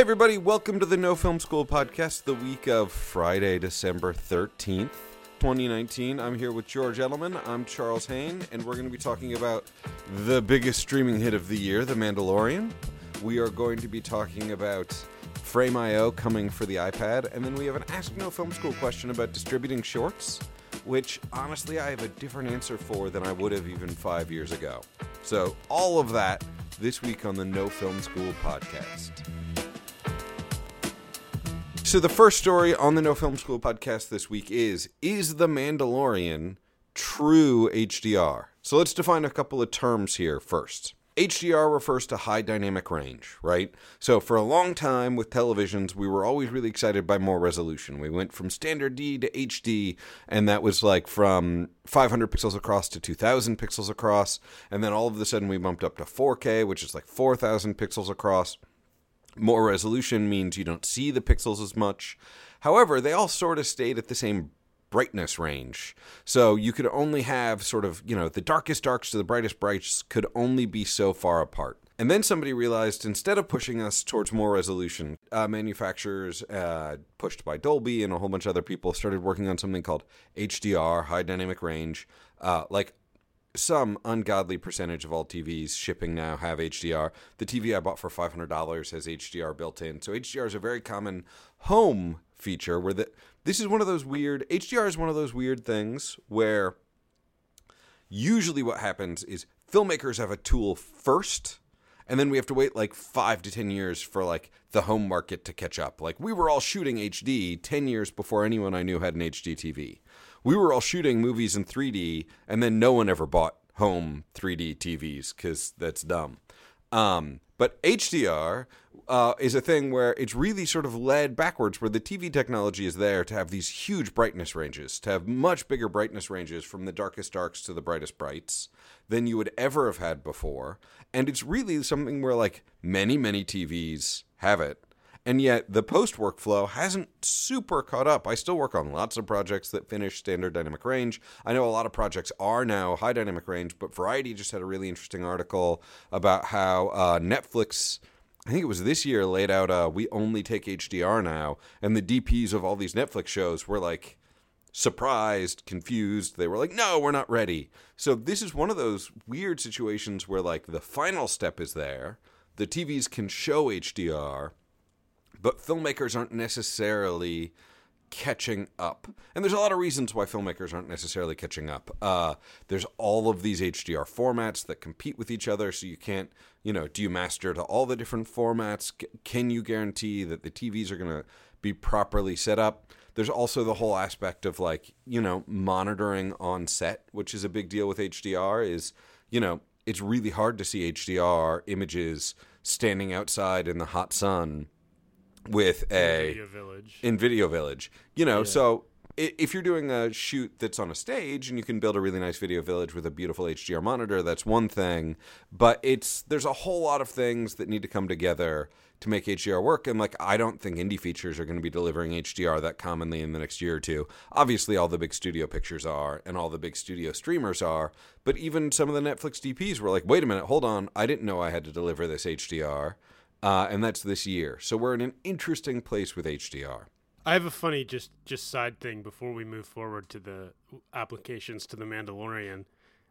Hey, everybody, welcome to the No Film School podcast, the week of Friday, December 13th, 2019. I'm here with George Edelman. I'm Charles Haine, and we're going to be talking about the biggest streaming hit of the year, The Mandalorian. We are going to be talking about Frame.io coming for the iPad, and then we have an Ask No Film School question about distributing shorts, which honestly I have a different answer for than I would have even five years ago. So, all of that this week on the No Film School podcast. So the first story on the No Film School podcast this week is is the Mandalorian true HDR? So let's define a couple of terms here first. HDR refers to high dynamic range, right? So for a long time with televisions, we were always really excited by more resolution. We went from standard D to HD, and that was like from 500 pixels across to 2000 pixels across, and then all of a sudden we bumped up to 4K, which is like 4000 pixels across. More resolution means you don't see the pixels as much. However, they all sort of stayed at the same brightness range. So you could only have sort of, you know, the darkest darks to the brightest brights could only be so far apart. And then somebody realized instead of pushing us towards more resolution, uh, manufacturers, uh, pushed by Dolby and a whole bunch of other people, started working on something called HDR, high dynamic range. Uh, like some ungodly percentage of all TVs shipping now have HDR. The TV I bought for $500 has HDR built in. So HDR is a very common home feature where the, this is one of those weird HDR is one of those weird things where usually what happens is filmmakers have a tool first and then we have to wait like 5 to 10 years for like the home market to catch up. Like we were all shooting HD 10 years before anyone I knew had an HD TV we were all shooting movies in 3D, and then no one ever bought home 3D TVs because that's dumb. Um, but HDR uh, is a thing where it's really sort of led backwards, where the TV technology is there to have these huge brightness ranges, to have much bigger brightness ranges from the darkest darks to the brightest brights than you would ever have had before. And it's really something where, like, many, many TVs have it and yet the post workflow hasn't super caught up. I still work on lots of projects that finish standard dynamic range. I know a lot of projects are now high dynamic range, but Variety just had a really interesting article about how uh, Netflix. I think it was this year laid out uh, we only take HDR now, and the DPs of all these Netflix shows were like surprised, confused. They were like, "No, we're not ready." So this is one of those weird situations where like the final step is there, the TVs can show HDR, but filmmakers aren't necessarily catching up. And there's a lot of reasons why filmmakers aren't necessarily catching up. Uh, there's all of these HDR formats that compete with each other, so you can't, you know, do you master to all the different formats? Can you guarantee that the TVs are going to be properly set up? There's also the whole aspect of like, you know, monitoring on set, which is a big deal with HDR is, you know, it's really hard to see HDR images standing outside in the hot sun with a Video Village. in Video Village. You know, Yeah. so i- if you're doing a shoot that's on a stage and you can build a really nice Video Village with a beautiful HDR monitor, that's one thing. But it's there's a whole lot of things that need to come together to make HDR work. And like, I don't think indie features are going to be delivering HDR that commonly in the next year or two. Obviously, all the big studio pictures are, and all the big studio streamers are. But even some of the Netflix DPs were like, wait a minute, hold on, I didn't know I had to deliver this HDR. Uh, and that's this year. So we're in an interesting place with HDR. I have a funny just just side thing before we move forward to the applications to the Mandalorian.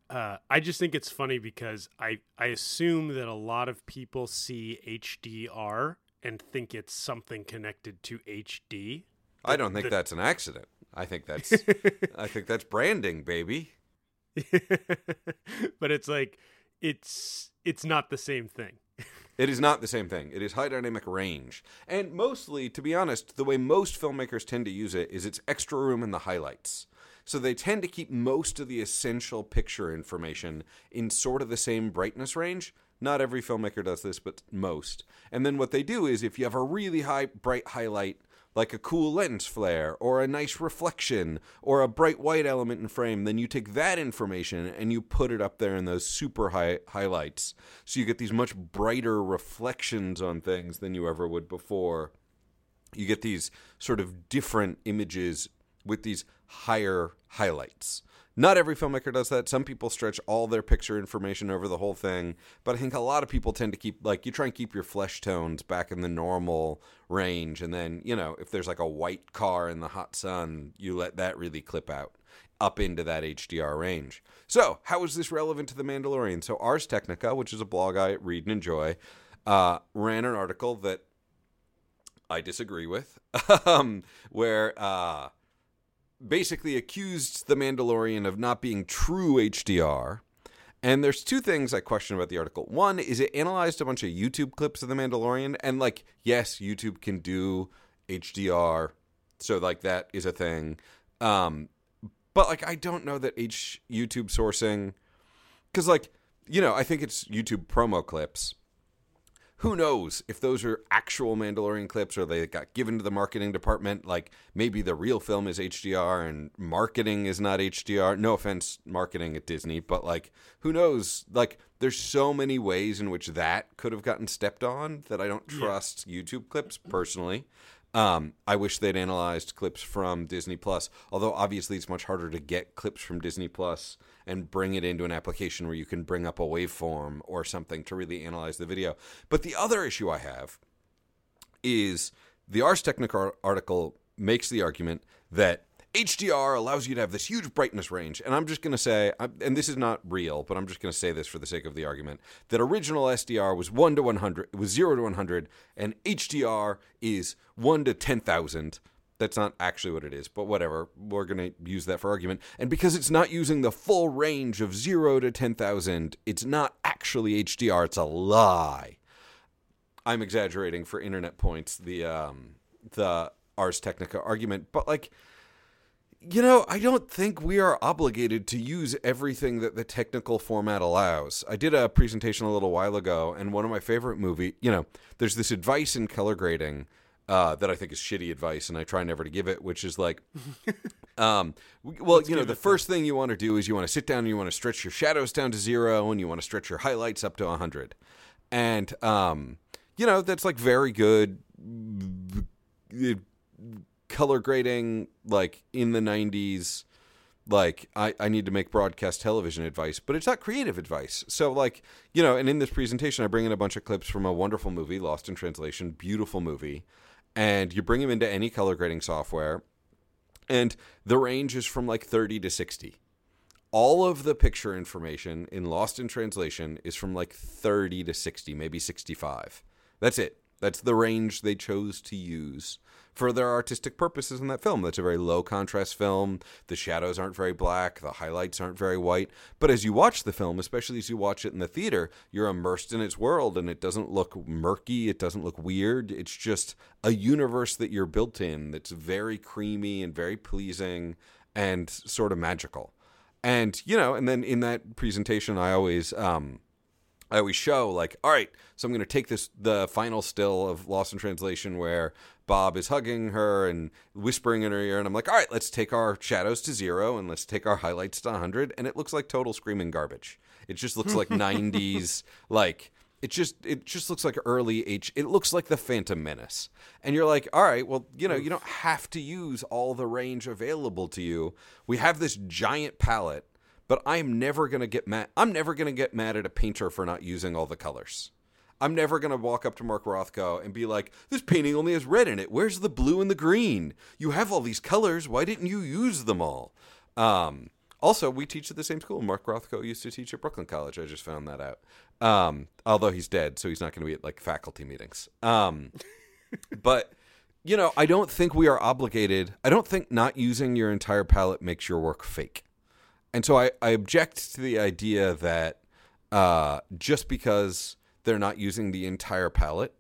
Uh, I just think it's funny because I I assume that a lot of people see HDR and think it's something connected to HD. I don't think the- that's an accident. I think that's I think that's branding, baby. but it's like it's it's not the same thing. It is not the same thing. It is high dynamic range. And mostly, to be honest, the way most filmmakers tend to use it is it's extra room in the highlights. So they tend to keep most of the essential picture information in sort of the same brightness range. Not every filmmaker does this, but most. And then what they do is if you have a really high bright highlight like a cool lens flare or a nice reflection or a bright white element in frame, then you take that information and you put it up there in those super high highlights. So you get these much brighter reflections on things than you ever would before. You get these sort of different images with these higher highlights. Not every filmmaker does that. Some people stretch all their picture information over the whole thing, but I think a lot of people tend to keep like you try and keep your flesh tones back in the normal range and then, you know, if there's like a white car in the hot sun, you let that really clip out up into that HDR range. So, how is this relevant to The Mandalorian? So, Ars Technica, which is a blog I read and enjoy, uh, ran an article that I disagree with, um, where uh, basically accused The Mandalorian of not being true HDR. And there's two things I question about the article. One is it analyzed a bunch of YouTube clips of The Mandalorian, and like, yes, YouTube can do HDR, so like that is a thing. Um, but like, I don't know that H YouTube sourcing, because like, you know, I think it's YouTube promo clips who knows if those are actual Mandalorian clips or they got given to the marketing department? Like maybe the real film is HDR and marketing is not HDR. No offense, marketing at Disney, but like who knows? Like there's so many ways in which that could have gotten stepped on that I don't trust yeah. YouTube clips personally. Um, I wish they'd analyzed clips from Disney Plus, although obviously it's much harder to get clips from Disney Plus and bring it into an application where you can bring up a waveform or something to really analyze the video. But the other issue I have is the Ars Technica article makes the argument that HDR allows you to have this huge brightness range. And I'm just going to say, and this is not real, but I'm just going to say this for the sake of the argument, that original SDR was 1 to 100, it was 0 to 100, and HDR is 1 to 10,000. That's not actually what it is, but whatever. We're going to use that for argument. And because it's not using the full range of 0 to 10,000, it's not actually HDR, it's a lie. I'm exaggerating for internet points, the um, the Ars Technica argument, but like you know, I don't think we are obligated to use everything that the technical format allows. I did a presentation a little while ago, and one of my favorite movie, you know, there's this advice in color grading uh, that I think is shitty advice, and I try never to give it, which is like, um, well, Let's you know, the first thing you want to do is you want to sit down and you want to stretch your shadows down to zero, and you want to stretch your highlights up to hundred, and um, you know, that's like very good color grading like in the 90s like I, I need to make broadcast television advice but it's not creative advice. So like you know and in this presentation i bring in a bunch of clips from a wonderful movie lost in translation beautiful movie and you bring them into any color grading software and the range is from like 30 to 60 all of the picture information in lost in translation is from like 30 to 60 maybe 65 that's it. That's the range they chose to use for their artistic purposes in that film. That's a very low contrast film. The shadows aren't very black, the highlights aren't very white. But as you watch the film, especially as you watch it in the theater, you're immersed in its world and it doesn't look murky, it doesn't look weird. It's just a universe that you're built in that's very creamy and very pleasing and sort of magical. And, you know, and then in that presentation, I always, um, I always show like, all right, so I'm going to take this the final still of Lost in Translation where Bob is hugging her and whispering in her ear, and I'm like, all right, let's take our shadows to zero and let's take our highlights to 100, and it looks like total screaming garbage. It just looks like 90s, like it just it just looks like early H. It looks like the Phantom Menace, and you're like, all right, well, you know, you don't have to use all the range available to you. We have this giant palette but I'm never going to get mad. I'm never going to get mad at a painter for not using all the colors. I'm never going to walk up to Mark Rothko and be like, this painting only has red in it. Where's the blue and the green? You have all these colors. Why didn't you use them all? Um, also, we teach at the same school. Mark Rothko used to teach at Brooklyn College. I just found that out. Um, although he's dead, so he's not going to be at like faculty meetings. Um, but you know, I don't think we are obligated. I don't think not using your entire palette makes your work fake and so I, I object to the idea that uh, just because they're not using the entire palette,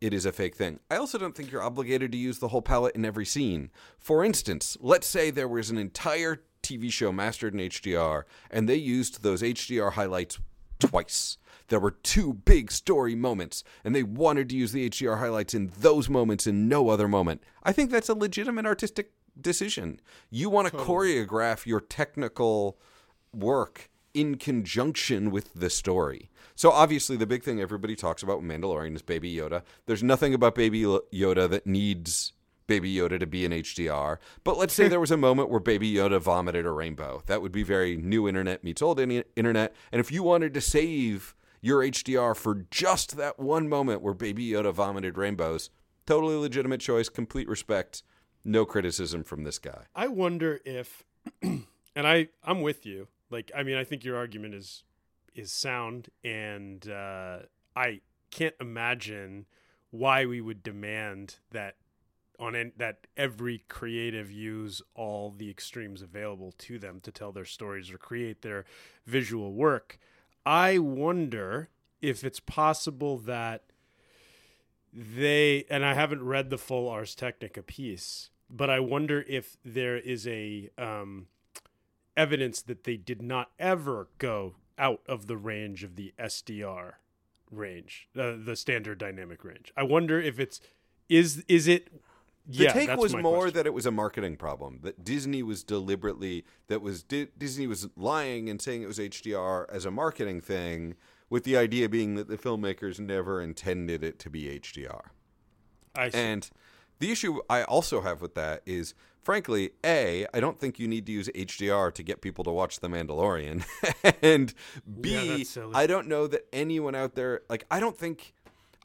it is a fake thing. I also don't think you're obligated to use the whole palette in every scene. For instance, let's say there was an entire TV show mastered in HDR and they used those HDR highlights twice. There were two big story moments, and they wanted to use the HDR highlights in those moments and no other moment. I think that's a legitimate artistic decision. You want to totally. choreograph your technical work in conjunction with the story. So obviously, the big thing everybody talks about with Mandalorian is Baby Yoda. There's nothing about Baby Yoda that needs Baby Yoda to be an HDR. But let's say there was a moment where Baby Yoda vomited a rainbow. That would be very new internet meets old internet. And if you wanted to save your HDR for just that one moment where Baby Yoda vomited rainbows, totally legitimate choice, complete respect, no criticism from this guy. I wonder if, and I I'm with you. Like I mean, I think your argument is is sound, and uh, I can't imagine why we would demand that on en- that every creative use all the extremes available to them to tell their stories or create their visual work. I wonder if it's possible that they and I haven't read the full Ars Technica piece, but I wonder if there is a um, evidence that they did not ever go out of the range of the SDR range, uh, the standard dynamic range. I wonder if it's is is it the yeah, take was more question. that it was a marketing problem that Disney was deliberately that was Di- Disney was lying and saying it was HDR as a marketing thing with the idea being that the filmmakers never intended it to be HDR. I see. And the issue I also have with that is frankly, A, I don't think you need to use HDR to get people to watch The Mandalorian. and B, Yeah, I don't know that anyone out there like I don't think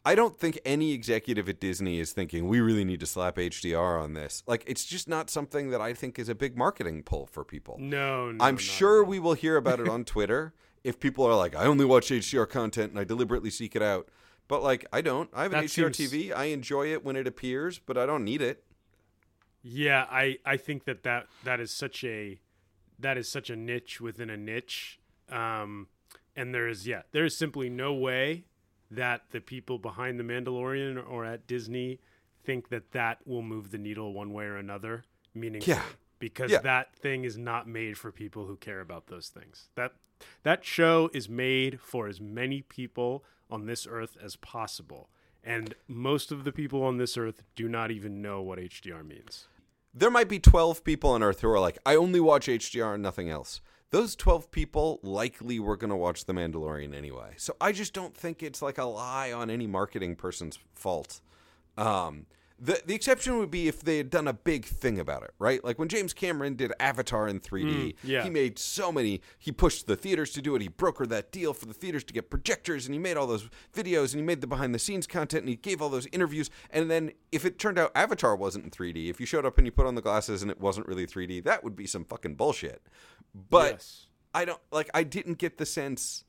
I don't think any executive at Disney is thinking we really need to slap HDR on this. Like it's just not something that I think is a big marketing pull for people. no, no, I'm sure we will hear about it on Twitter if people are like, I only watch HDR content and I deliberately seek it out. But like, I don't. I have an That HDR seems- TV. I enjoy it when it appears, but I don't need it. Yeah, I I think that that that is such a that is such a niche within a niche. Um and there is yeah, there is simply no way that the people behind the Mandalorian or at Disney think that that will move the needle one way or another Meaning, Yeah. because Yeah. that thing is not made for people who care about those things. That that show is made for as many people on this earth as possible. And most of the people on this earth do not even know what HDR means. There might be 12 people on Earth who are like, I only watch HDR and nothing else. Those 12 people likely were going to watch The Mandalorian anyway. So I just don't think it's like a lie on any marketing person's fault. Um, the, the exception would be if they had done a big thing about it, right? Like when James Cameron did Avatar in 3D, Mm, yeah. he made so many, he pushed the theaters to do it. He brokered that deal for the theaters to get projectors, and he made all those videos, and he made the behind the scenes content, and he gave all those interviews. And then if it turned out Avatar wasn't in 3D, if you showed up and you put on the glasses and it wasn't really 3D, that would be some fucking bullshit. But Yes. I don't, like, I didn't get the sense.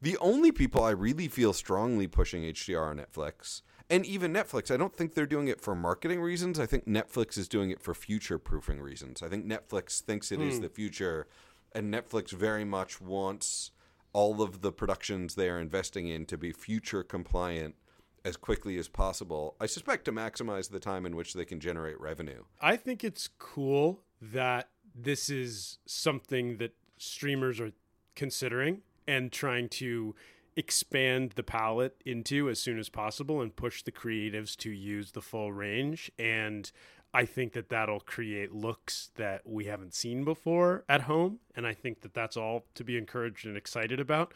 The only people I really feel strongly pushing HDR on Netflix. And even Netflix, I don't think they're doing it for marketing reasons. I think Netflix is doing it for future proofing reasons. I think Netflix thinks it is hmm. the future, and Netflix very much wants all of the productions they are investing in to be future compliant as quickly as possible. I suspect to maximize the time in which they can generate revenue. I think it's cool that this is something that streamers are considering and trying to expand the palette into as soon as possible and push the creatives to use the full range. And I think that that'll create looks that we haven't seen before at home. And I think that that's all to be encouraged and excited about.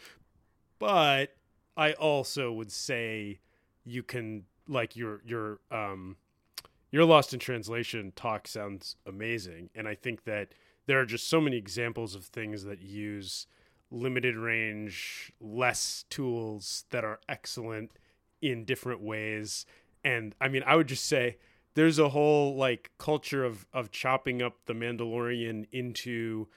But I also would say you can like your your um your lost in translation talk sounds amazing. And i think that there are just so many examples of things that use limited range less tools that are excellent in different ways. And i mean i would just say there's a whole like culture of of chopping up the mandalorian into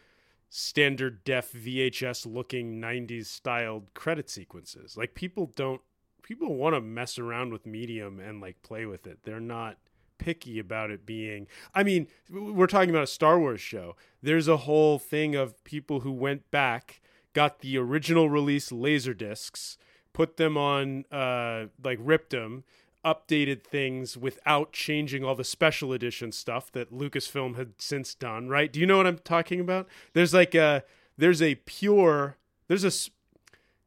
standard def vhs looking 90s styled credit sequences. Like people don't people want to mess around with medium and like play with it. They're not picky about it being i mean we're talking about a star wars show. There's a whole thing of people who went back got the original release laser discs put them on uh like ripped them updated things without changing all the special edition stuff that lucasfilm had since done right do you know what i'm talking about there's like a there's a pure there's a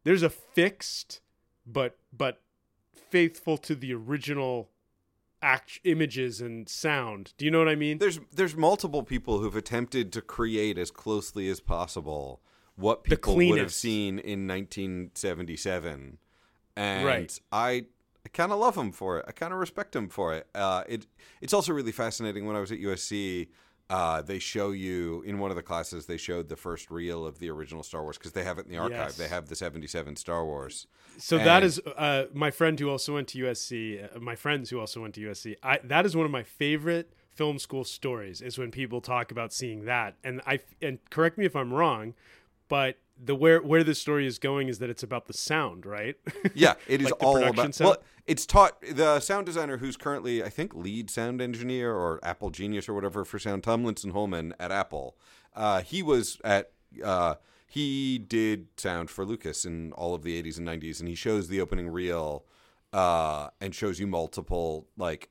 there's a fixed but but faithful to the original act images and sound. Do you know what I mean? There's there's multiple people who've attempted to create as closely as possible what people would have seen in 1977, and Right. I I kind of love him for it. I kind of respect him for it. Uh, it it's also really fascinating. When I was at USC, uh, they show you in one of the classes they showed the first reel of the original Star Wars because they have it in the archive. Yes. They have the '77 Star Wars. So that And- is uh, my friend who also went to USC. Uh, my friends who also went to USC. I, that is one of my favorite film school stories. Is when people talk about seeing that, and I and correct me if I'm wrong, but the where where the story is going is that it's about the sound, right? Yeah, it is Like all about. sound? Well, it's taught the sound designer who's currently, I think, lead sound engineer or Apple Genius or whatever for sound. Tomlinson Holman at Apple. Uh, he was at. Uh, he did sound for Lucas in all of the 80s and 90s, and he shows the opening reel uh, and shows you multiple like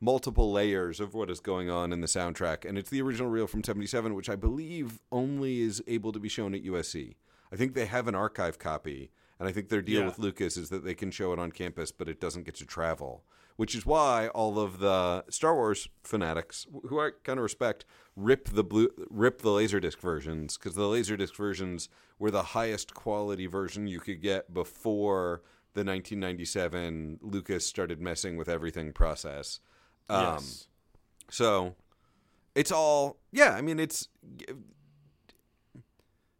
multiple layers of what is going on in the soundtrack. And it's the original reel from 77, which I believe only is able to be shown at USC. I think they have an archive copy, and I think their deal Yeah. with Lucas is that they can show it on campus, but it doesn't get to travel. Which is why all of the Star Wars fanatics, who I kind of respect, rip the blue, rip the laserdisc versions because the laserdisc versions were the highest quality version you could get before the 1997 Lucas started messing with everything process. Um, yes. so it's all yeah. I mean, it's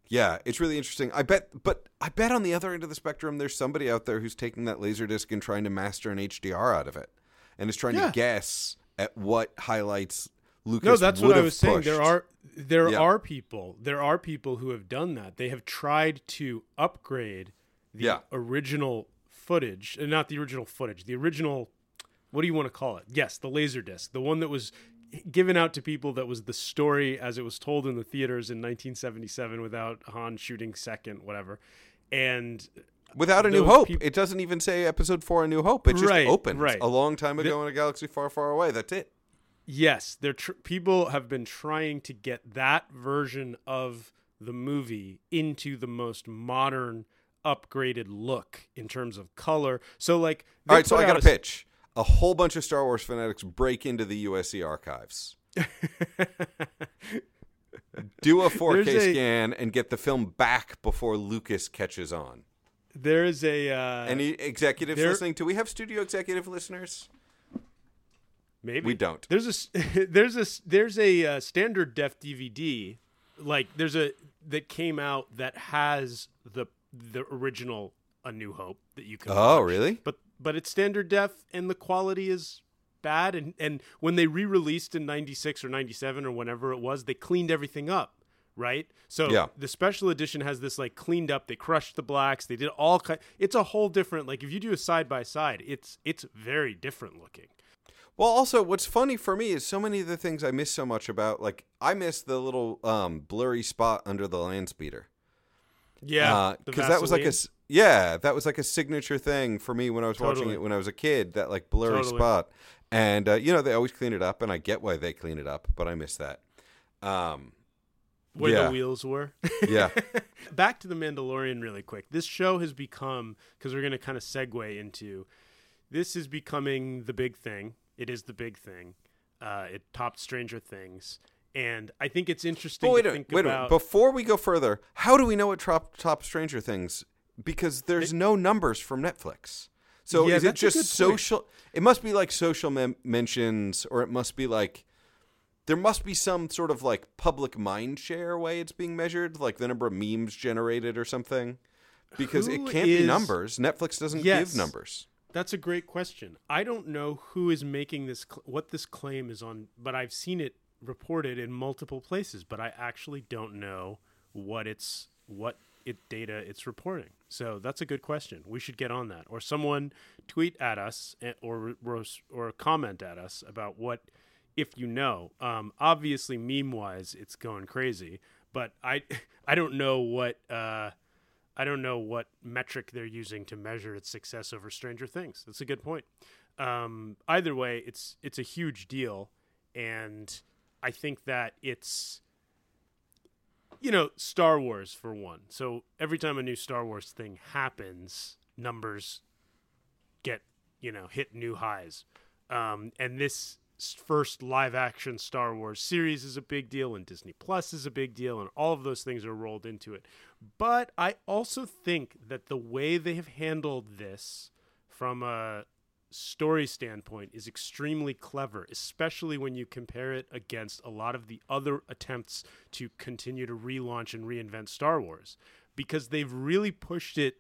yeah, it's really interesting. I bet, but I bet on the other end of the spectrum, there's somebody out there who's taking that laser disc and trying to master an HDR out of it, and is trying Yeah. to guess at what highlights Lucas. No, that's what I was saying. There are there Yeah. are people there are people who have done that. They have tried to upgrade the Yeah. original footage, not the original footage, the original. What do you want to call it? Yes, the laser disc, the one that was given out to people that was the story as it was told in the theaters in 1977 without Han shooting second, whatever. And Without a New Hope, it doesn't even say Episode Four: A New Hope. It just Right, opens right. a long time ago in a galaxy far, far away. That's it. Yes, tr- people have been trying to get that version of the movie into the most modern, upgraded look in terms of color. So, like, All right, so I got a s- pitch. A whole bunch of Star Wars fanatics break into the USC archives. do a 4K There's a- scan and get the film back before Lucas catches on. There is a uh, Any executives there- listening? Do we have studio executive listeners? maybe We don't. There's a there's a there's a uh, standard def DVD like there's a that came out that has the the original A New Hope that you can Oh, watch. really? but but it's standard def and the quality is bad and and when they re-released in 96 or 97 or whenever it was they cleaned everything up right so Yeah. the special edition has this like cleaned up they crushed the blacks they did all ki- it's a whole different like if you do a side by side it's it's very different looking Well, also, what's funny for me is so many of the things I miss so much about. Like, I miss the little um, blurry spot under the land speeder. yeah because Uh, that was like a yeah, that was like a signature thing for me when I was watching it when I was a kid. That like blurry Totally. spot, and uh, you know they always clean it up, and I get why they clean it up, but I miss that. Um, where yeah. the wheels were yeah, back to the Mandalorian really quick. This show has become because we're going to kind of segue into this is becoming the big thing. It is the big thing. Uh, it topped Stranger Things, and I think it's interesting but wait to a wait a minute. Before we go further, how do we know it top top Stranger Things? Because there's no numbers from Netflix. So Yeah, is it just social? It must be like social mem- mentions, or it must be like there must be some sort of like public mind share way it's being measured, like the number of memes generated or something. Because Who it can't be numbers. Netflix doesn't Yes. give numbers. That's a great question. I don't know who is making this, cl- what this claim is on, but I've seen it reported in multiple places. But I actually don't know what it's what it data it's reporting. So that's a good question. We should get on that, or someone tweet at us eh, or or, or comment at us about what if you know. Um, obviously, meme wise, it's going crazy, but I I don't know what. Uh, I don't know what metric they're using to measure its success over Stranger Things. That's a good point. Um, either way, it's it's a huge deal, and I think that it's you know Star Wars for one. So every time a new Star Wars thing happens, numbers get you know hit new highs, um, and this first live action Star Wars series is a big deal, and Disney Plus is a big deal, and all of those things are rolled into it. But I also think that the way they have handled this from a story standpoint is extremely clever, especially when you compare it against a lot of the other attempts to continue to relaunch and reinvent Star Wars because they've really pushed it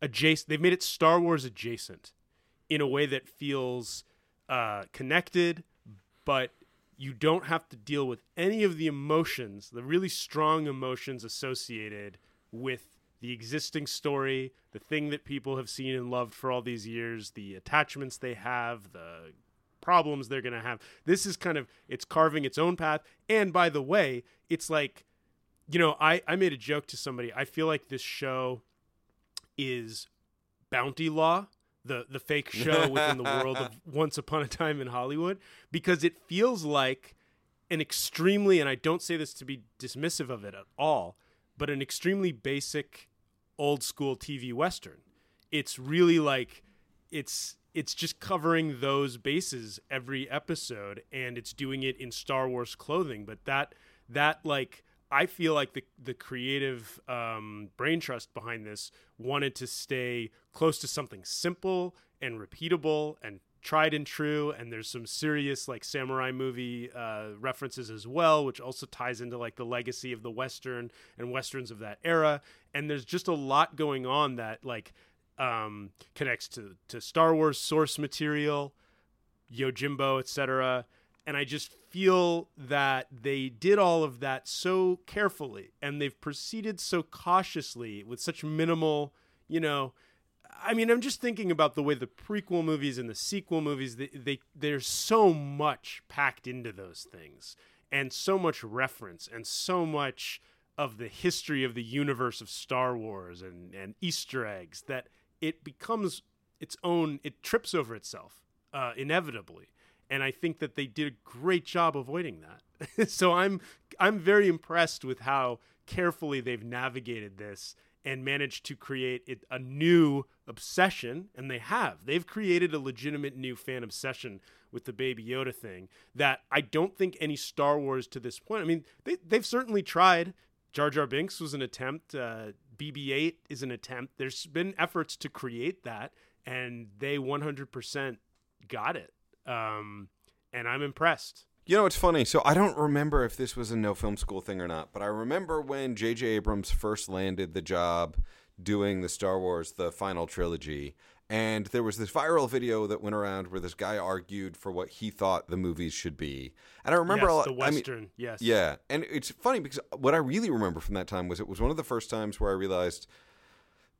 adjacent. They've made it Star Wars adjacent in a way that feels uh, connected, but you don't have to deal with any of the emotions, the really strong emotions associated with the existing story, the thing that people have seen and loved for all these years, the attachments they have, the problems they're going to have. This is kind of it's carving its own path. And by the way, it's like you know, I I made a joke to somebody. I feel like this show is Bounty Law, the the fake show within the world of Once Upon a Time in Hollywood because it feels like an extremely and I don't say this to be dismissive of it at all, but an extremely basic old school TV western. It's really like it's it's just covering those bases every episode and it's doing it in Star Wars clothing, but that that like I feel like the the creative um, brain trust behind this wanted to stay close to something simple and repeatable and tried and true and there's some serious like samurai movie uh, references as well which also ties into like the legacy of the western and westerns of that era. And there's just a lot going on that like um, connects to to star wars source material yojimbo etc and i just feel that they did all of that so carefully and they've proceeded so cautiously with such minimal you know I mean, I'm just thinking about the way the prequel movies and the sequel movies they, they there's so much packed into those things and so much reference and so much of the history of the universe of Star Wars and and Easter eggs that it becomes its own it trips over itself uh, inevitably and I think that they did a great job avoiding that. so I'm I'm very impressed with how carefully they've navigated this and managed to create it, a new obsession, and they have. They've created a legitimate new fan obsession with the Baby Yoda thing that I don't think any Star Wars to this point. I mean, they, they've certainly tried. Jar Jar Binks was an attempt. Uh, BB-8 is an attempt. There's been efforts to create that, and they 100% got it. Um, and I'm impressed. You know, it's funny. So I don't remember if this was a no film school thing or not, but I remember when J.J. Abrams first landed the job doing the Star Wars, the final trilogy. And there was this viral video that went around where this guy argued for what he thought the movies should be. And I remember yes, a lot. The Western, I mean, yes. Yeah. And it's funny because what I really remember from that time was it was one of the first times where I realized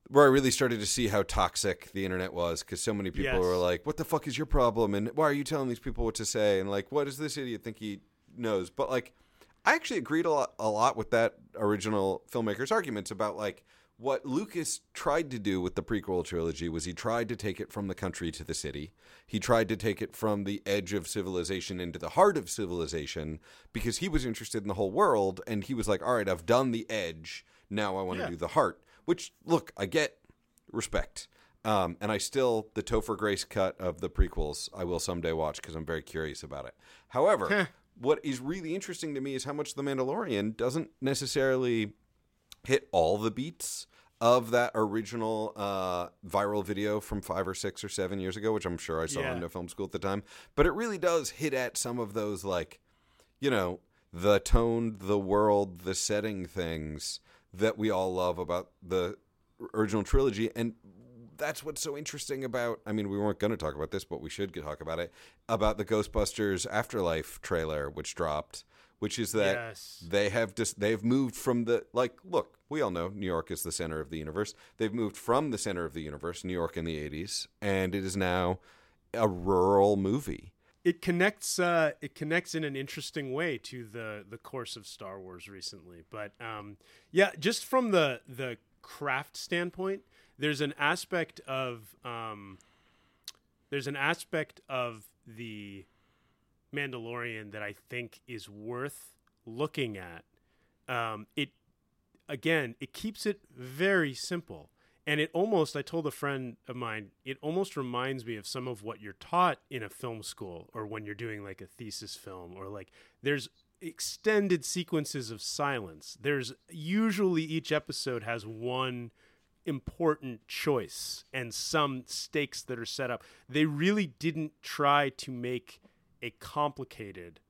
where I really started to see how toxic the internet was because so many people yes. were like, "What the fuck is your problem?" and "Why are you telling these people what to say?" and like, "What does this idiot think he knows?" But like, I actually agreed a lot, a lot with that original filmmaker's arguments about like what Lucas tried to do with the prequel trilogy was he tried to take it from the country to the city. He tried to take it from the edge of civilization into the heart of civilization because he was interested in the whole world and he was like, "All right, I've done the edge. Now I want to yeah. do the heart." Which, look, I get respect. Um, and I still, the Topher Grace cut of the prequels, I will someday watch because I'm very curious about it. However, what is really interesting to me is how much The Mandalorian doesn't necessarily hit all the beats of that original uh, viral video from five or six or seven years ago, which I'm sure I saw yeah. in no film school at the time. But it really does hit at some of those, like, you know, the tone, the world, the setting things that we all love about the original trilogy. And that's what's so interesting about. I mean, we weren't going to talk about this, but we should talk about it about the Ghostbusters Afterlife trailer, which dropped. Which is that yes. they have just they've moved from the like look we all know New York is the center of the universe they've moved from the center of the universe New York in the 80s and it is now a rural movie it connects uh, it connects in an interesting way to the the course of Star Wars recently. But um, yeah, just from the the craft standpoint, there's an aspect of um, there's an aspect of the Mandalorian that I think is worth looking at. Um, it again, it keeps it very simple and it almost i told a friend of mine it almost reminds me of some of what you're taught in a film school or when you're doing like a thesis film or like there's extended sequences of silence there's usually each episode has one important choice and some stakes that are set up. They really didn't try to make a complicated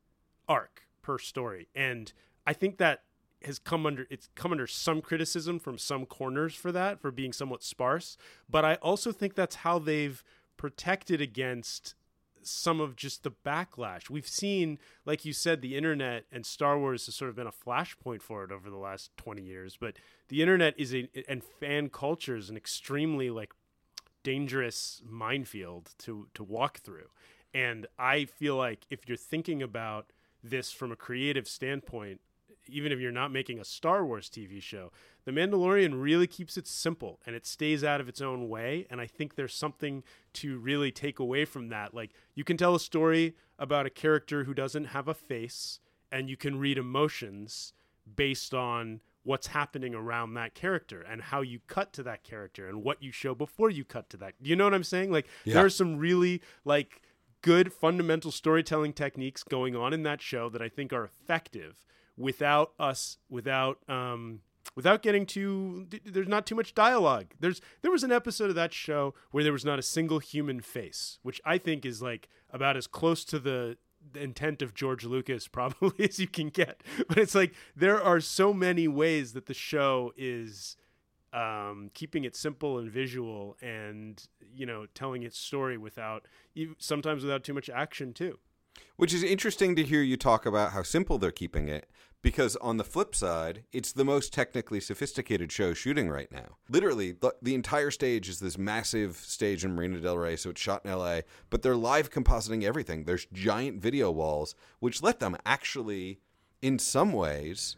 arc per story. And I think that has come under it's come under some criticism from some corners for that for being somewhat sparse, but I also think that's how they've protected against some of just the backlash. We've seen, like you said, the internet and Star Wars has sort of been a flashpoint for it over the last 20 years. But the internet is a, and fan culture is an extremely like dangerous minefield to, to walk through. And I feel like if you're thinking about this from a creative standpoint, even if you're not making a Star Wars TV show, The Mandalorian really keeps it simple and it stays out of its own way. And I think there's something to really take away from that. Like, you can tell a story about a character who doesn't have a face, and you can read emotions based on what's happening around that character and how you cut to that character and what you show before you cut to that. You know what I'm saying? Like, Yeah. there are some really, like, good fundamental storytelling techniques going on in that show that I think are effective without us without um without getting too there's not too much dialogue. There's there was an episode of that show where there was not a single human face which i think is like about as close to the the intent of George Lucas probably as you can get. But it's like there are so many ways that the show is um, keeping it simple and visual and you know telling its story without sometimes without too much action too Which is interesting to hear you talk about how simple they're keeping it, because on the flip side, it's the most technically sophisticated show shooting right now. Literally, the, the entire stage is this massive stage in Marina Del Rey, so it's shot in LA, but they're live compositing everything. There's giant video walls, which let them actually, in some ways,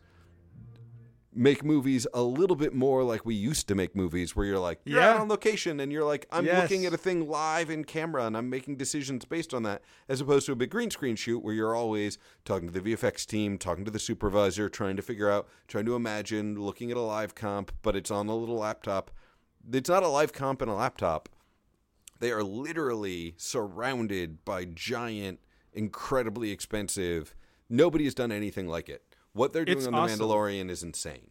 make movies a little bit more like we used to make movies where you're like you're Yeah. out on location and you're like i'm Yes. looking at a thing live in camera and i'm making decisions based on that as opposed to a big green screen shoot where you're always talking to the vfx team talking to the supervisor trying to figure out trying to imagine looking at a live comp but it's on a little laptop it's not a live comp in a laptop they are literally surrounded by giant incredibly expensive nobody has done anything like it what they're doing It's on awesome. the mandalorian is insane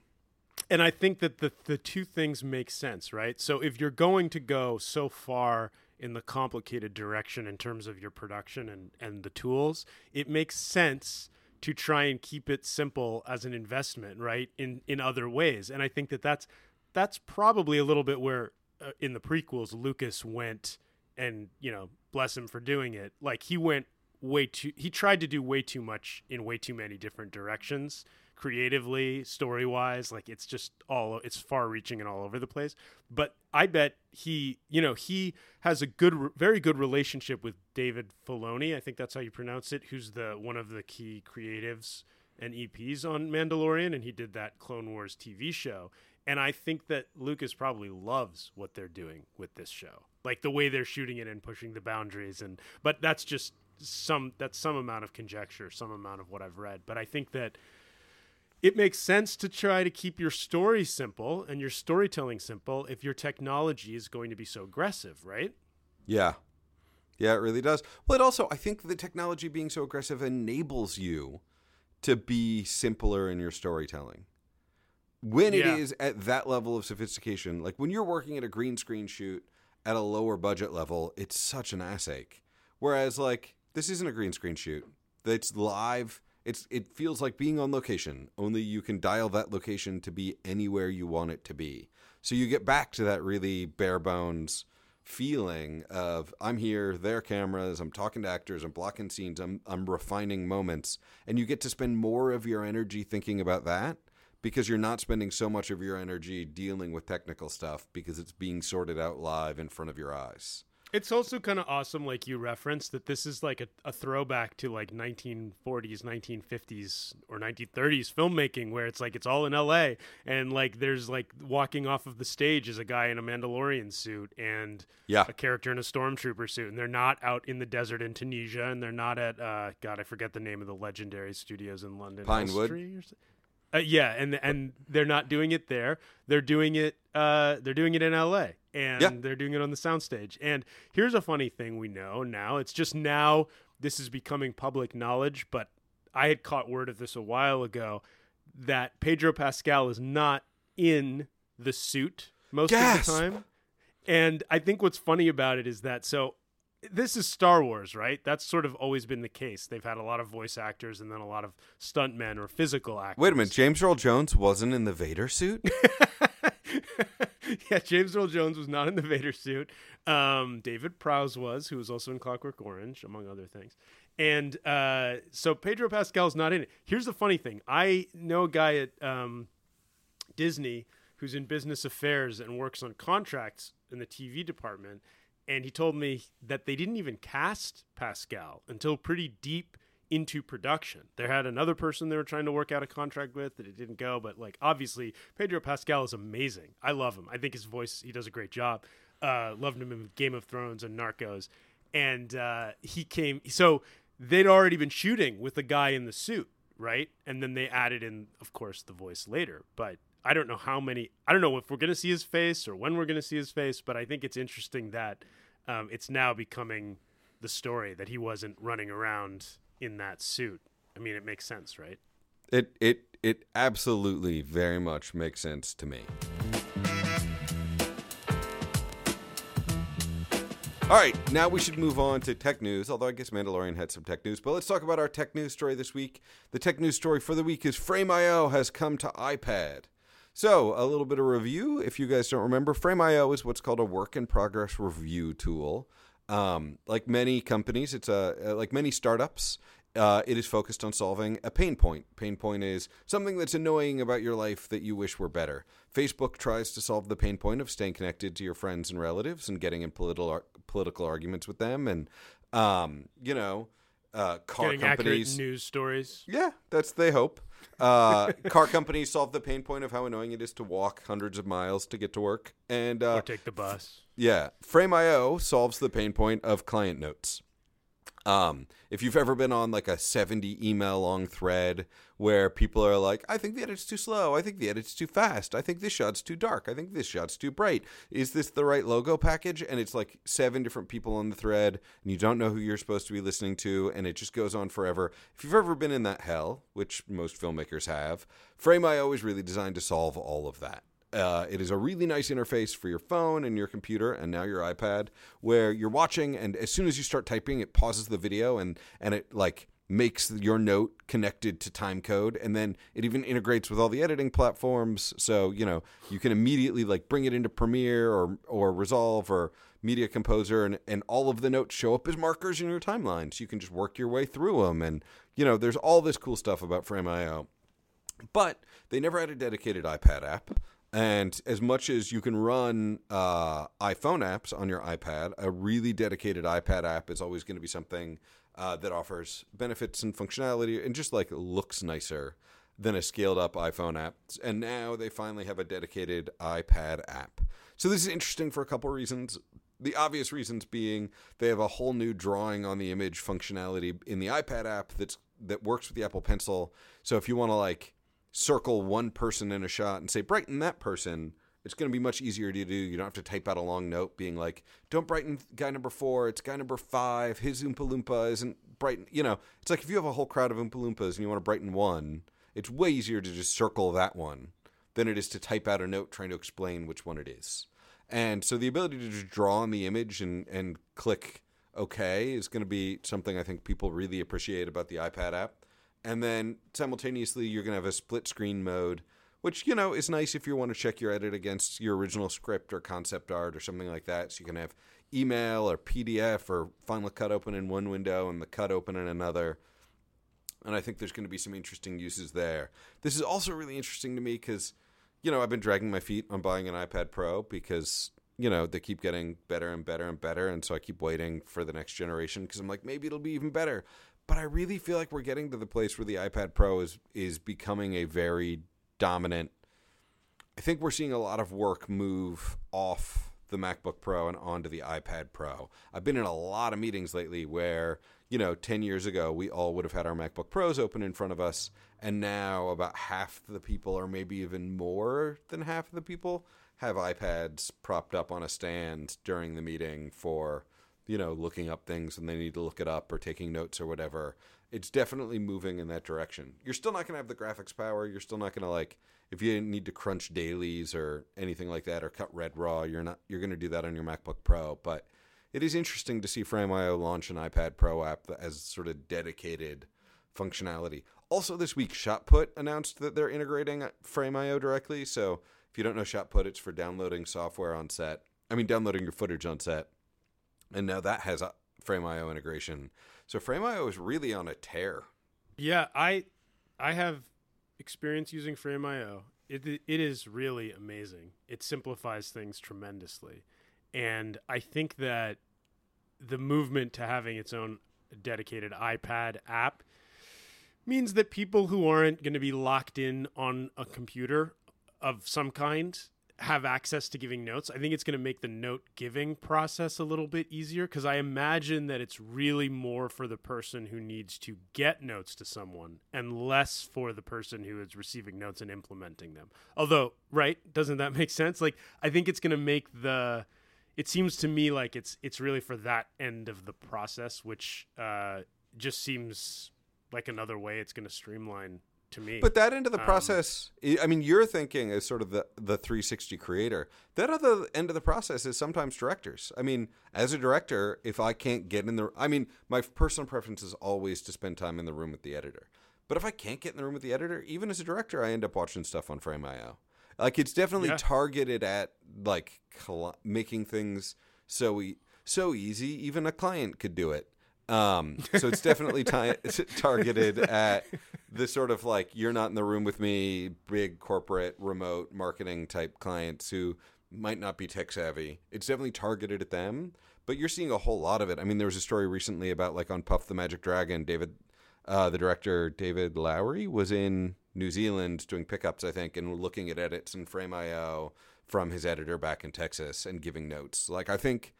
and I think that the the two things make sense, right? So if you're going to go so far in the complicated direction in terms of your production and and the tools, it makes sense to try and keep it simple as an investment, right? In in other ways, and I think that that's that's probably a little bit where uh, in the prequels Lucas went and you know bless him for doing it. Like he went way too he tried to do way too much in way too many different directions creatively story wise like it's just all it's far reaching and all over the place. But i bet he you know he has a good very good relationship with david Filoni i think that's how you pronounce it who's the one of the key creatives and eps on mandalorian and he did that clone wars tv show. And i think that lucas probably loves what they're doing with this show like the way they're shooting it and pushing the boundaries and but that's just some that's some amount of conjecture some amount of what i've read but i think that it makes sense to try to keep your story simple and your storytelling simple if your technology is going to be so aggressive, right? Yeah. Yeah, it really does. Well, it also, I think the technology being so aggressive enables you to be simpler in your storytelling. When it Yeah. is at that level of sophistication, like when you're working at a green screen shoot at a lower budget level, it's such an ass ache. Whereas, like, this isn't a green screen shoot. It's live. It's it feels like being on location. Only you can dial that location to be anywhere you want it to be. So you get back to that really bare bones feeling of I'm here, there are cameras, I'm talking to actors, I'm blocking scenes, I'm I'm refining moments, and you get to spend more of your energy thinking about that because you're not spending so much of your energy dealing with technical stuff because it's being sorted out live in front of your eyes. It's also kind of awesome, like you referenced, that this is like a, a throwback to like 1940s, 1950s, or 1930s filmmaking, where it's like it's all in LA, and like there's like walking off of the stage is a guy in a Mandalorian suit and Yeah. a character in a stormtrooper suit, and they're not out in the desert in Tunisia, and they're not at uh, God, I forget the name of the legendary studios in London, Pinewood? Elstree or so- Uh, yeah, and and they're not doing it there. They're doing it. Uh, they're doing it in L.A. and Yeah. they're doing it on the soundstage. And here's a funny thing we know now. It's just now this is becoming public knowledge, but I had caught word of this a while ago that Pedro Pascal is not in the suit most Gasp. of the time. And I think what's funny about it is that so this is Star Wars, right? That's sort of always been the case. They've had a lot of voice actors and then a lot of stuntmen or physical actors. Wait a minute, James Earl Jones wasn't in the Vader suit? yeah, James Earl Jones was not in the Vader suit. Um, David Prowse was, who was also in Clockwork Orange, among other things. And uh, so Pedro Pascal's not in it. Here's the funny thing: I know a guy at um, Disney who's in business affairs and works on contracts in the TV department, and he told me that they didn't even cast Pascal until pretty deep into production. They had another person they were trying to work out a contract with that it didn't go, but like obviously Pedro Pascal is amazing. I love him. I think his voice he does a great job. Uh, loved him in Game of Thrones and Narcos, and uh, he came. So they'd already been shooting with the guy in the suit, right? And then they added in, of course, the voice later. But I don't know how many. I don't know if we're going to see his face or when we're going to see his face. But I think it's interesting that um, it's now becoming the story that he wasn't running around in that suit. I mean, it makes sense, right? It it it absolutely very much makes sense to me. All right, now we should move on to tech news. Although I guess Mandalorian had some tech news, but let's talk about our tech news story this week. The tech news story for the week is Frame.io has come to iPad. So, a little bit of review. If you guys don't remember, Frame.io is what's called a work in progress review tool. Um, like many companies, it's a like many startups. Uh, it is focused on solving a pain point. Pain point is something that's annoying about your life that you wish were better. Facebook tries to solve the pain point of staying connected to your friends and relatives and getting in political political arguments with them, and um, you know, uh, car Getting companies. accurate news stories. Yeah, that's they hope. Uh, car companies solve the pain point of how annoying it is to walk hundreds of miles to get to work, and uh, or take the bus. yeah, Frame.io solves the pain point of client notes. Um, if you've ever been on like a 70 email long thread where people are like, I think the edit's too slow. I think the edit's too fast. I think this shot's too dark. I think this shot's too bright. Is this the right logo package? And it's like seven different people on the thread and you don't know who you're supposed to be listening to. And it just goes on forever. If you've ever been in that hell, which most filmmakers have, Frame.io is really designed to solve all of that. Uh, it is a really nice interface for your phone and your computer and now your iPad where you're watching and as soon as you start typing it pauses the video and and it like makes your note connected to time code and then it even integrates with all the editing platforms. So you know you can immediately like bring it into Premiere or or Resolve or Media Composer and and all of the notes show up as markers in your timeline. So you can just work your way through them and you know there's all this cool stuff about Frame.io but they never had a dedicated iPad app. And as much as you can run uh, iPhone apps on your iPad, a really dedicated iPad app is always going to be something uh, that offers benefits and functionality and just like looks nicer than a scaled up iPhone app. And now they finally have a dedicated iPad app. So this is interesting for a couple reasons. The obvious reasons being they have a whole new drawing on the image functionality in the iPad app that's that works with the Apple Pencil. So if you want to like circle one person in a shot and say brighten that person, it's going to be much easier to do. You don't have to type out a long note being like, "Don't brighten guy number four. It's guy number five. His Oompa Loompa isn't brighten." You know, it's like if you have a whole crowd of Oompa Loompas and you want to brighten one, it's way easier to just circle that one than it is to type out a note trying to explain which one it is. And so the ability to just draw on the image and and click OK is going to be something I think people really appreciate about the iPad app. And then simultaneously, you're going to have a split screen mode, which, you know, is nice if you want to check your edit against your original script or concept art or something like that. So you can have email or PDF or Final Cut open in one window and the cut open in another. And I think there's going to be some interesting uses there. This is also really interesting to me because, you know, I've been dragging my feet on buying an iPad Pro because, you know, they keep getting better and better and better. And so I keep waiting for the next generation because I'm like, maybe it'll be even better but I really feel like we're getting to the place where the iPad Pro is is becoming a very dominant. I think we're seeing a lot of work move off the MacBook Pro and onto the iPad Pro. I've been in a lot of meetings lately where, you know, 10 years ago we all would have had our MacBook Pros open in front of us and now about half the people or maybe even more than half of the people have iPads propped up on a stand during the meeting for you know, looking up things and they need to look it up or taking notes or whatever. It's definitely moving in that direction. You're still not going to have the graphics power. You're still not going to like if you need to crunch dailies or anything like that or cut red raw. You're not. You're going to do that on your MacBook Pro. But it is interesting to see Frame.io launch an iPad Pro app that has sort of dedicated functionality. Also, this week, Shotput announced that they're integrating uh, Frame.io directly. So if you don't know Shotput, it's for downloading software on set. I mean, downloading your footage on set and now that has a Frame.io integration. So Frame.io is really on a tear. Yeah, I I have experience using Frame.io. It it is really amazing. It simplifies things tremendously, and I think that the movement to having its own dedicated iPad app means that people who aren't going to be locked in on a computer of some kind have access to giving notes, I think it's going to make the note giving process a little bit easier because I imagine that it's really more for the person who needs to get notes to someone and less for the person who is receiving notes and implementing them. Although, right, doesn't that make sense? Like I think it's going to make the it seems to me like it's it's really for that end of the process which uh just seems like another way it's going to streamline to me. But that end of the um, process, I mean, you're thinking as sort of the the 360 creator. That other end of the process is sometimes directors. I mean, as a director, if I can't get in the, I mean, my personal preference is always to spend time in the room with the editor. But if I can't get in the room with the editor, even as a director, I end up watching stuff on Frame.io. Like it's definitely yeah. targeted at like making things so e- so easy. Even a client could do it. Um, so it's definitely targeted at the sort of like you're not in the room with me, big corporate remote marketing type clients who might not be tech savvy. It's definitely targeted at them, but you're seeing a whole lot of it. I mean, there was a story recently about like on Puff the Magic Dragon, David, uh, the director David Lowery was in New Zealand doing pickups, I think, and looking at edits and Frame.io from his editor back in Texas and giving notes. Like I think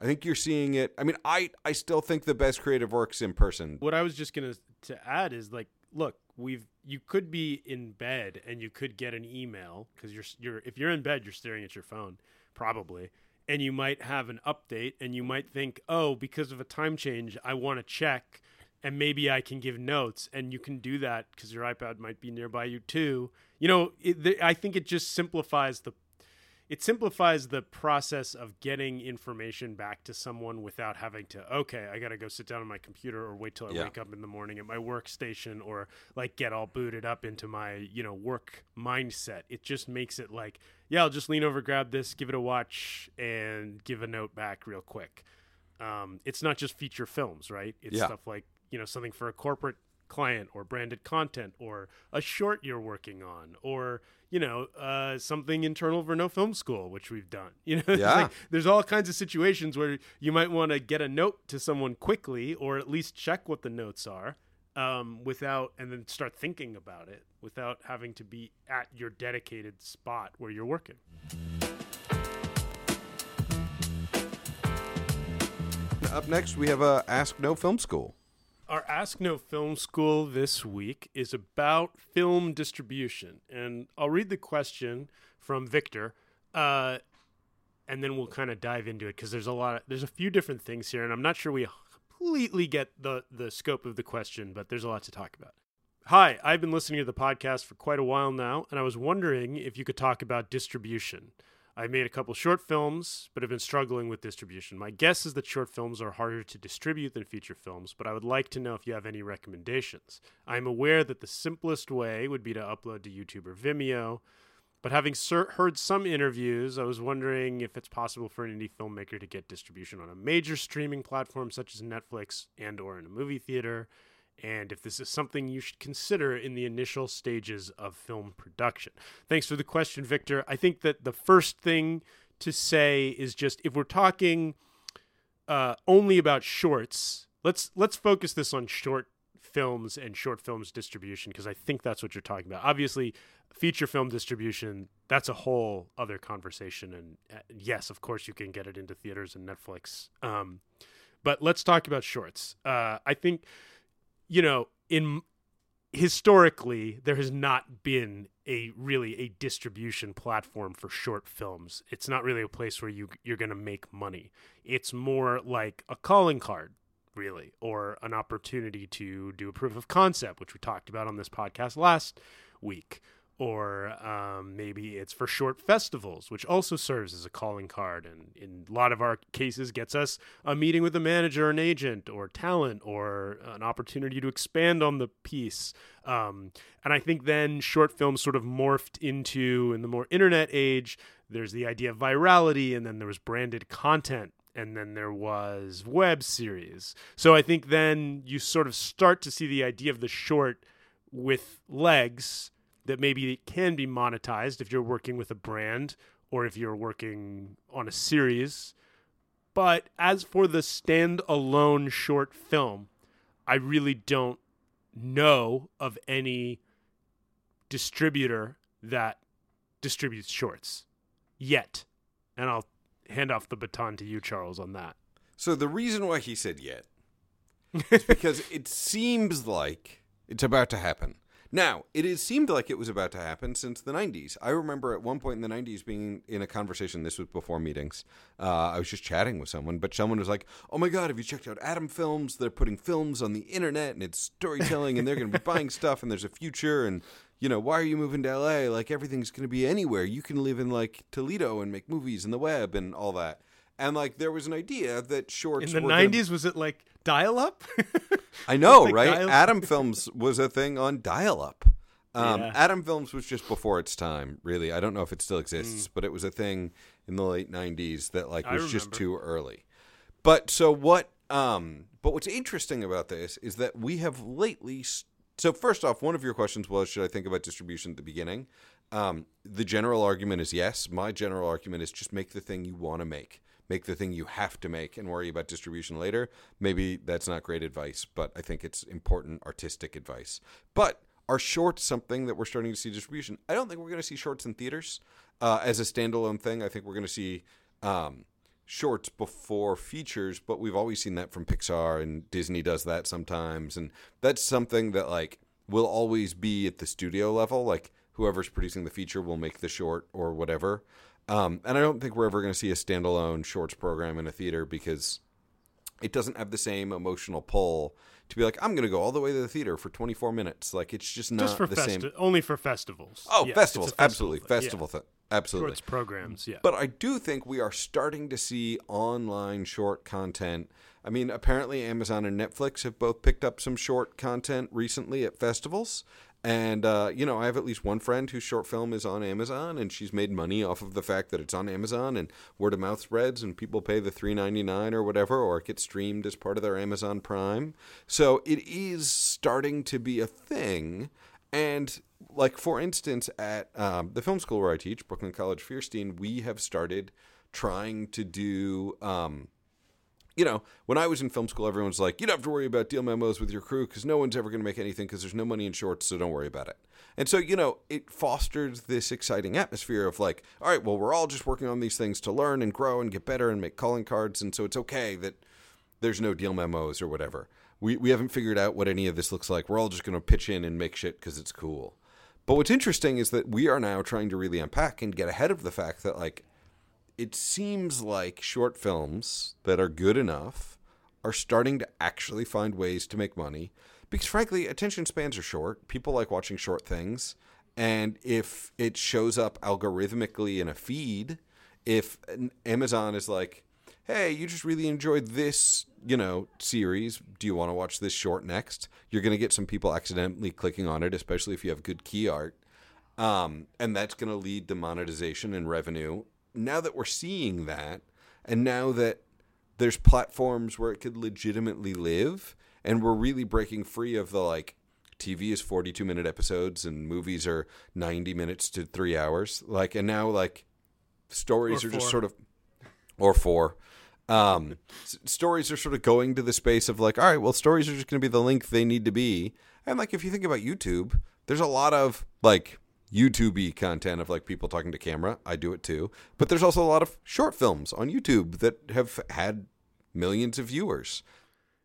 I think you're seeing it. I mean, I I still think the best creative works in person. What I was just gonna to add is like, look, we've you could be in bed and you could get an email because you're you're if you're in bed, you're staring at your phone probably, and you might have an update and you might think, oh, because of a time change, I want to check. And maybe I can give notes, and you can do that because your iPad might be nearby you too. You know, it, I think it just simplifies the it simplifies the process of getting information back to someone without having to okay i gotta go sit down on my computer or wait till i yeah. wake up in the morning at my workstation or like get all booted up into my you know work mindset it just makes it like yeah i'll just lean over grab this give it a watch and give a note back real quick um, it's not just feature films right it's yeah. stuff like you know something for a corporate client or branded content or a short you're working on or you know uh, something internal for no film school which we've done. You know yeah. like, there's all kinds of situations where you might want to get a note to someone quickly or at least check what the notes are um, without and then start thinking about it without having to be at your dedicated spot where you're working. Up next we have a ask no film school our Ask No Film School this week is about film distribution. And I'll read the question from Victor, uh, and then we'll kind of dive into it because there's a lot of, there's a few different things here, and I'm not sure we completely get the, the scope of the question, but there's a lot to talk about. Hi, I've been listening to the podcast for quite a while now, and I was wondering if you could talk about distribution. I made a couple short films, but have been struggling with distribution. My guess is that short films are harder to distribute than feature films, but I would like to know if you have any recommendations. I am aware that the simplest way would be to upload to YouTube or Vimeo, but having ser- heard some interviews, I was wondering if it's possible for an indie filmmaker to get distribution on a major streaming platform such as Netflix and or in a movie theater and if this is something you should consider in the initial stages of film production. Thanks for the question, Victor. I think that the first thing to say is just if we're talking uh, only about shorts, let's let's focus this on short films and short films distribution because I think that's what you're talking about. Obviously, feature film distribution that's a whole other conversation, and uh, yes, of course, you can get it into theaters and Netflix. Um, but let's talk about shorts. Uh, I think you know, in historically there has not been a really a distribution platform for short films. It's not really a place where you you're going to make money. It's more like a calling card, really, or an opportunity to do a proof of concept, which we talked about on this podcast last week or um, maybe it's for short festivals, which also serves as a calling card, and in a lot of our cases gets us a meeting with a manager, an agent, or talent, or an opportunity to expand on the piece. Um, and I think then short films sort of morphed into, in the more internet age, there's the idea of virality, and then there was branded content. And then there was web series. So I think then you sort of start to see the idea of the short with legs that maybe it can be monetized if you're working with a brand or if you're working on a series. But as for the standalone short film, I really don't know of any distributor that distributes shorts yet. And I'll hand off the baton to you, Charles, on that. So the reason why he said yet is because it seems like it's about to happen. Now, it has seemed like it was about to happen since the 90s. I remember at one point in the 90s being in a conversation, this was before meetings. Uh, I was just chatting with someone, but someone was like, Oh my God, have you checked out Atom Films? They're putting films on the internet and it's storytelling and they're going to be buying stuff and there's a future. And, you know, why are you moving to LA? Like everything's going to be anywhere. You can live in like Toledo and make movies and the web and all that. And like there was an idea that shorts in the 90s gonna... was it like dial up? I know, like right? Dial- Atom Films was a thing on dial up. Um, yeah. Atom Films was just before its time, really. I don't know if it still exists, mm. but it was a thing in the late '90s that like was just too early. But so what? Um, but what's interesting about this is that we have lately. So first off, one of your questions was, should I think about distribution at the beginning? Um, the general argument is yes. My general argument is just make the thing you want to make make the thing you have to make and worry about distribution later. Maybe that's not great advice, but I think it's important artistic advice. But are shorts something that we're starting to see distribution? I don't think we're going to see shorts in theaters uh, as a standalone thing. I think we're going to see um, shorts before features, but we've always seen that from Pixar and Disney does that sometimes, and that's something that like will always be at the studio level. Like whoever's producing the feature will make the short or whatever. Um, and I don't think we're ever going to see a standalone shorts program in a theater because it doesn't have the same emotional pull to be like, I'm going to go all the way to the theater for 24 minutes. Like it's just not just for the festi- same. Only for festivals. Oh, yes, festivals, festival absolutely, thing. festival yeah. thing, absolutely. Shorts programs, yeah. But I do think we are starting to see online short content. I mean, apparently Amazon and Netflix have both picked up some short content recently at festivals. And uh, you know, I have at least one friend whose short film is on Amazon, and she's made money off of the fact that it's on Amazon, and word of mouth spreads, and people pay the three ninety nine or whatever, or it gets streamed as part of their Amazon Prime. So it is starting to be a thing. And like for instance, at um, the film school where I teach, Brooklyn College Feirstein, we have started trying to do. Um, you know, when I was in film school, everyone's like, you don't have to worry about deal memos with your crew because no one's ever going to make anything because there's no money in shorts, so don't worry about it. And so, you know, it fostered this exciting atmosphere of like, all right, well, we're all just working on these things to learn and grow and get better and make calling cards. And so it's okay that there's no deal memos or whatever. We, we haven't figured out what any of this looks like. We're all just going to pitch in and make shit because it's cool. But what's interesting is that we are now trying to really unpack and get ahead of the fact that, like, it seems like short films that are good enough are starting to actually find ways to make money. Because frankly attention spans are short. People like watching short things. And if it shows up algorithmically in a feed if amazon is like hey you just really enjoyed this you know series. Do you want to watch this short next? You're going to get some people accidentally clicking on it especially if you have good key art. Um, and that's going to lead to monetization and revenue now that we're seeing that, and now that there's platforms where it could legitimately live, and we're really breaking free of the like TV is 42 minute episodes and movies are 90 minutes to three hours. Like, and now like stories are just sort of, or four. Um, s- stories are sort of going to the space of like, all right, well, stories are just going to be the length they need to be. And like, if you think about YouTube, there's a lot of like YouTube content of like people talking to camera. I do it too. But there's also a lot of short films on YouTube that have had millions of viewers.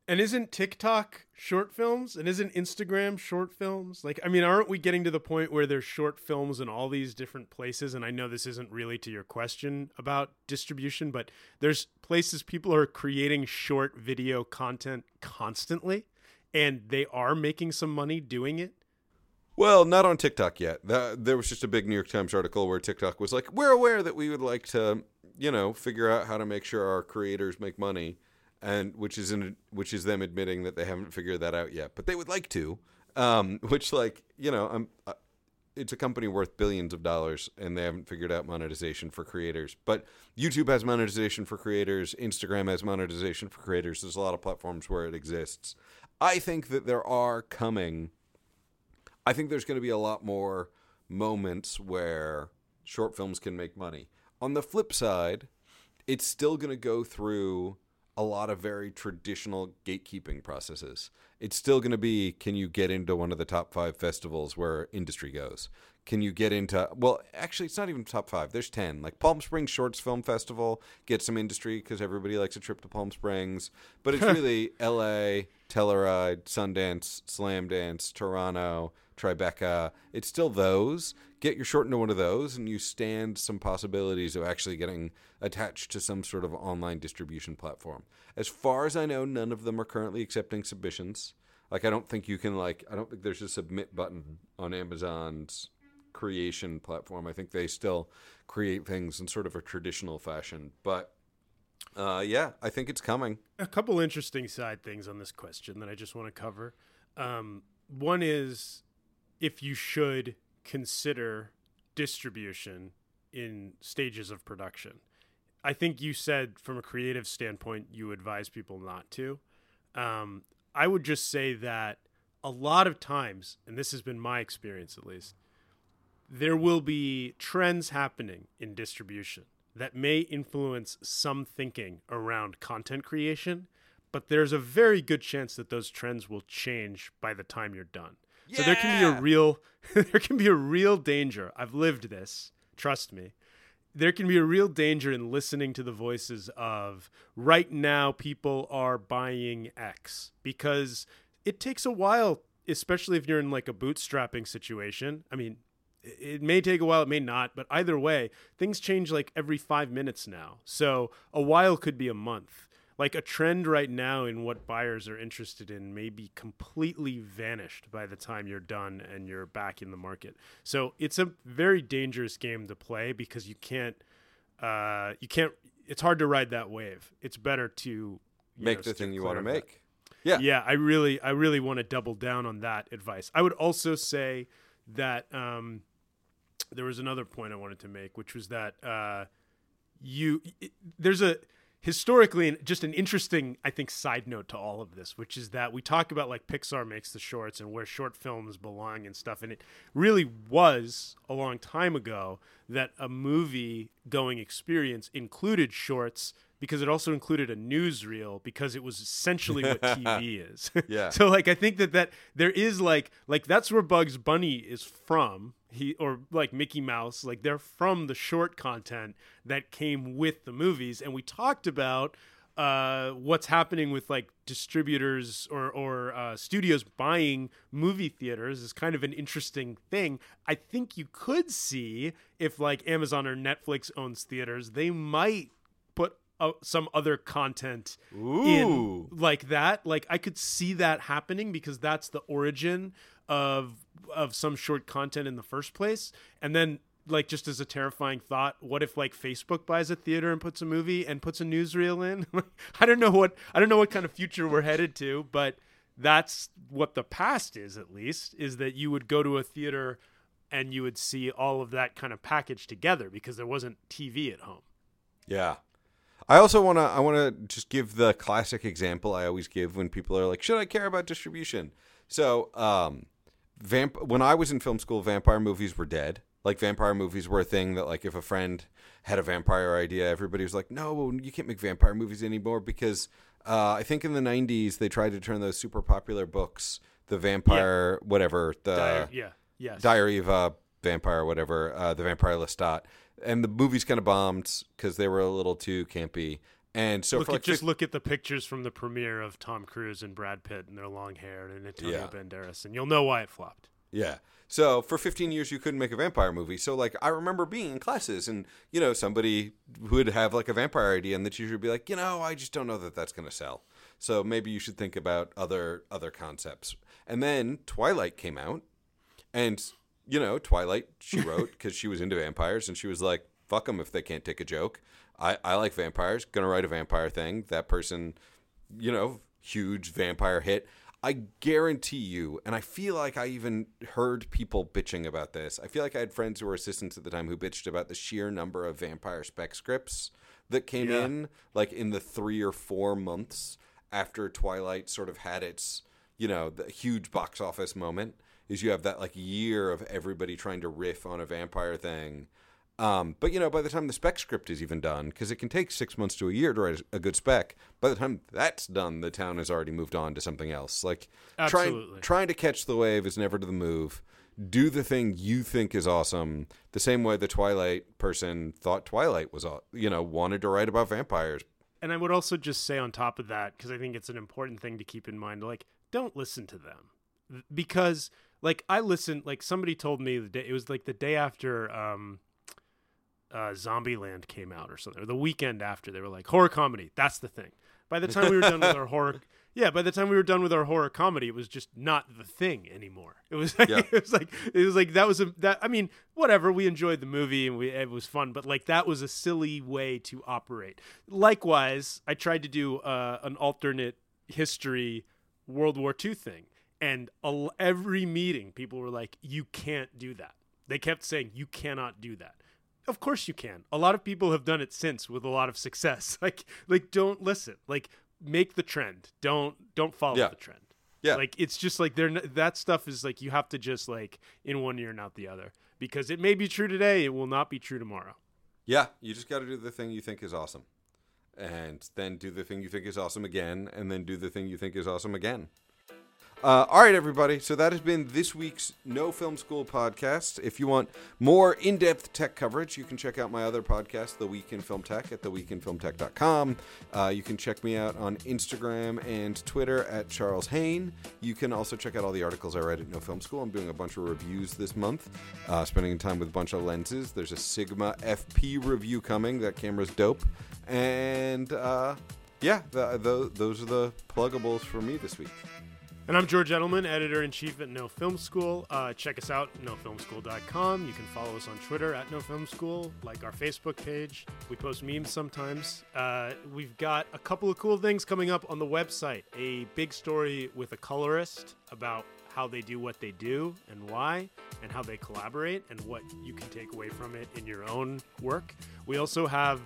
And isn't TikTok short films? And isn't Instagram short films? Like, I mean, aren't we getting to the point where there's short films in all these different places? And I know this isn't really to your question about distribution, but there's places people are creating short video content constantly, and they are making some money doing it. Well, not on TikTok yet. there was just a big New York Times article where TikTok was like, "We're aware that we would like to, you know, figure out how to make sure our creators make money." and which is in, which is them admitting that they haven't figured that out yet, but they would like to. Um, which, like, you know, I'm, uh, it's a company worth billions of dollars, and they haven't figured out monetization for creators. But YouTube has monetization for creators. Instagram has monetization for creators. There's a lot of platforms where it exists. I think that there are coming. I think there's going to be a lot more moments where short films can make money. On the flip side, it's still going to go through a lot of very traditional gatekeeping processes. It's still going to be can you get into one of the top five festivals where industry goes? Can you get into, well, actually, it's not even top five. There's 10. Like Palm Springs Shorts Film Festival gets some industry because everybody likes a trip to Palm Springs. But it's really LA, Telluride, Sundance, Slamdance, Toronto, Tribeca. It's still those. Get your short into one of those, and you stand some possibilities of actually getting attached to some sort of online distribution platform. As far as I know, none of them are currently accepting submissions. Like, I don't think you can, like, I don't think there's a submit button on Amazon's creation platform. I think they still create things in sort of a traditional fashion. But uh, yeah, I think it's coming. A couple interesting side things on this question that I just want to cover. Um, one is if you should consider distribution in stages of production. I think you said from a creative standpoint, you advise people not to. Um, I would just say that a lot of times, and this has been my experience at least, there will be trends happening in distribution that may influence some thinking around content creation, but there's a very good chance that those trends will change by the time you're done. Yeah. So there can be a real there can be a real danger. I've lived this, trust me. There can be a real danger in listening to the voices of right now people are buying X because it takes a while, especially if you're in like a bootstrapping situation. I mean, it may take a while, it may not, but either way, things change like every five minutes now. So a while could be a month like a trend right now in what buyers are interested in may be completely vanished by the time you're done and you're back in the market. So it's a very dangerous game to play because you can't uh, you can't it's hard to ride that wave. It's better to make know, the thing you want to make. Yeah. Yeah, I really I really want to double down on that advice. I would also say that um, there was another point I wanted to make, which was that uh, you it, there's a historically and just an interesting i think side note to all of this which is that we talk about like pixar makes the shorts and where short films belong and stuff and it really was a long time ago that a movie going experience included shorts because it also included a newsreel because it was essentially what TV is. yeah. so like I think that that there is like like that's where Bugs Bunny is from. He or like Mickey Mouse, like they're from the short content that came with the movies and we talked about uh, what's happening with like distributors or or uh, studios buying movie theaters is kind of an interesting thing. I think you could see if like Amazon or Netflix owns theaters, they might uh, some other content Ooh. in like that. Like I could see that happening because that's the origin of of some short content in the first place, and then like just as a terrifying thought what if like facebook buys a theater and puts a movie and puts a newsreel in i don't know what i don't know what kind of future we're headed to but that's what the past is at least is that you would go to a theater and you would see all of that kind of package together because there wasn't tv at home yeah i also want to i want to just give the classic example i always give when people are like should i care about distribution so um vamp when i was in film school vampire movies were dead like vampire movies were a thing that like if a friend had a vampire idea, everybody was like, "No, you can't make vampire movies anymore." Because uh, I think in the '90s they tried to turn those super popular books, the vampire, yeah. whatever, the Diary, yeah, yes, Diary of a Vampire, whatever, uh, the Vampire Lestat, and the movies kind of bombed because they were a little too campy. And so look at, like just look at the pictures from the premiere of Tom Cruise and Brad Pitt and their long hair and Antonio Yeah. Banderas, and you'll know why it flopped. Yeah. So for 15 years, you couldn't make a vampire movie. So like, I remember being in classes, and you know, somebody would have like a vampire idea, and the teacher would be like, you know, I just don't know that that's going to sell. So maybe you should think about other other concepts. And then Twilight came out, and you know, Twilight she wrote because she was into vampires, and she was like, fuck them if they can't take a joke. I I like vampires. Gonna write a vampire thing. That person, you know, huge vampire hit. I guarantee you, and I feel like I even heard people bitching about this. I feel like I had friends who were assistants at the time who bitched about the sheer number of vampire spec scripts that came Yeah. in, like in the three or four months after Twilight sort of had its, you know, the huge box office moment. Is you have that like year of everybody trying to riff on a vampire thing. Um, but you know, by the time the spec script is even done, because it can take six months to a year to write a good spec. By the time that's done, the town has already moved on to something else. Like trying Absolutely. trying to catch the wave is never to the move. Do the thing you think is awesome. The same way the Twilight person thought Twilight was, you know, wanted to write about vampires. And I would also just say on top of that, because I think it's an important thing to keep in mind, like, don't listen to them. Because, like, I listened, like, somebody told me the day, it was like the day after um, uh, Zombieland came out or something, or the weekend after. They were like, horror comedy, that's the thing. By the time we were done with our horror, yeah, by the time we were done with our horror comedy, it was just not the thing anymore. It was like, Yeah. it was like, it was like that was a that. I mean, whatever. We enjoyed the movie and we it was fun, but like that was a silly way to operate. Likewise, I tried to do uh, an alternate history World War II thing, and a, every meeting, people were like, "You can't do that." They kept saying, "You cannot do that." Of course you can. A lot of people have done it since with a lot of success. Like like don't listen. Like make the trend. Don't don't follow Yeah. the trend. Yeah. Like it's just like they're that stuff is like you have to just like in one ear and out the other because it may be true today, it will not be true tomorrow. Yeah, you just got to do the thing you think is awesome. And then do the thing you think is awesome again, and then do the thing you think is awesome again. Uh, all right, everybody. So that has been this week's No Film School podcast. If you want more in depth tech coverage, you can check out my other podcast, The Week in Film Tech, at theweekinfilmtech.com. Uh, you can check me out on Instagram and Twitter at Charles Haine. You can also check out all the articles I write at No Film School. I'm doing a bunch of reviews this month, uh, spending time with a bunch of lenses. There's a Sigma FP review coming. That camera's dope. And uh, yeah, the, the, those are the pluggables for me this week. And I'm George Edelman, editor in chief at No Film School. Uh, check us out, nofilmschool.com. You can follow us on Twitter at No Film School, like our Facebook page. We post memes sometimes. Uh, we've got a couple of cool things coming up on the website. A big story with a colorist about how they do what they do and why, and how they collaborate, and what you can take away from it in your own work. We also have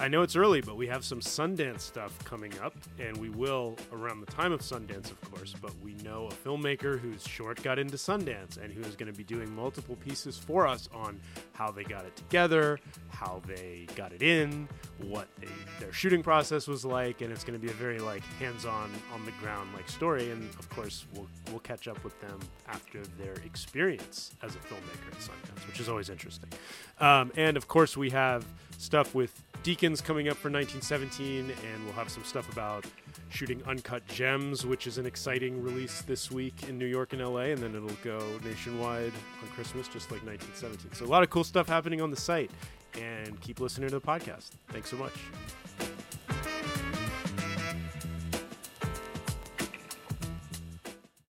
I know it's early, but we have some Sundance stuff coming up, and we will around the time of Sundance, of course. But we know a filmmaker whose short got into Sundance and who is going to be doing multiple pieces for us on how they got it together, how they got it in, what they, their shooting process was like, and it's going to be a very like hands-on, on the ground like story. And of course, we'll we'll catch up with them after their experience as a filmmaker at Sundance, which is always interesting. Um, and of course, we have stuff with Deakins coming up for 1917, and we'll have some stuff about shooting Uncut Gems, which is an exciting release this week in New York and LA, and then it'll go nationwide on Christmas, just like 1917. So a lot of cool stuff happening on the site, and keep listening to the podcast. Thanks so much.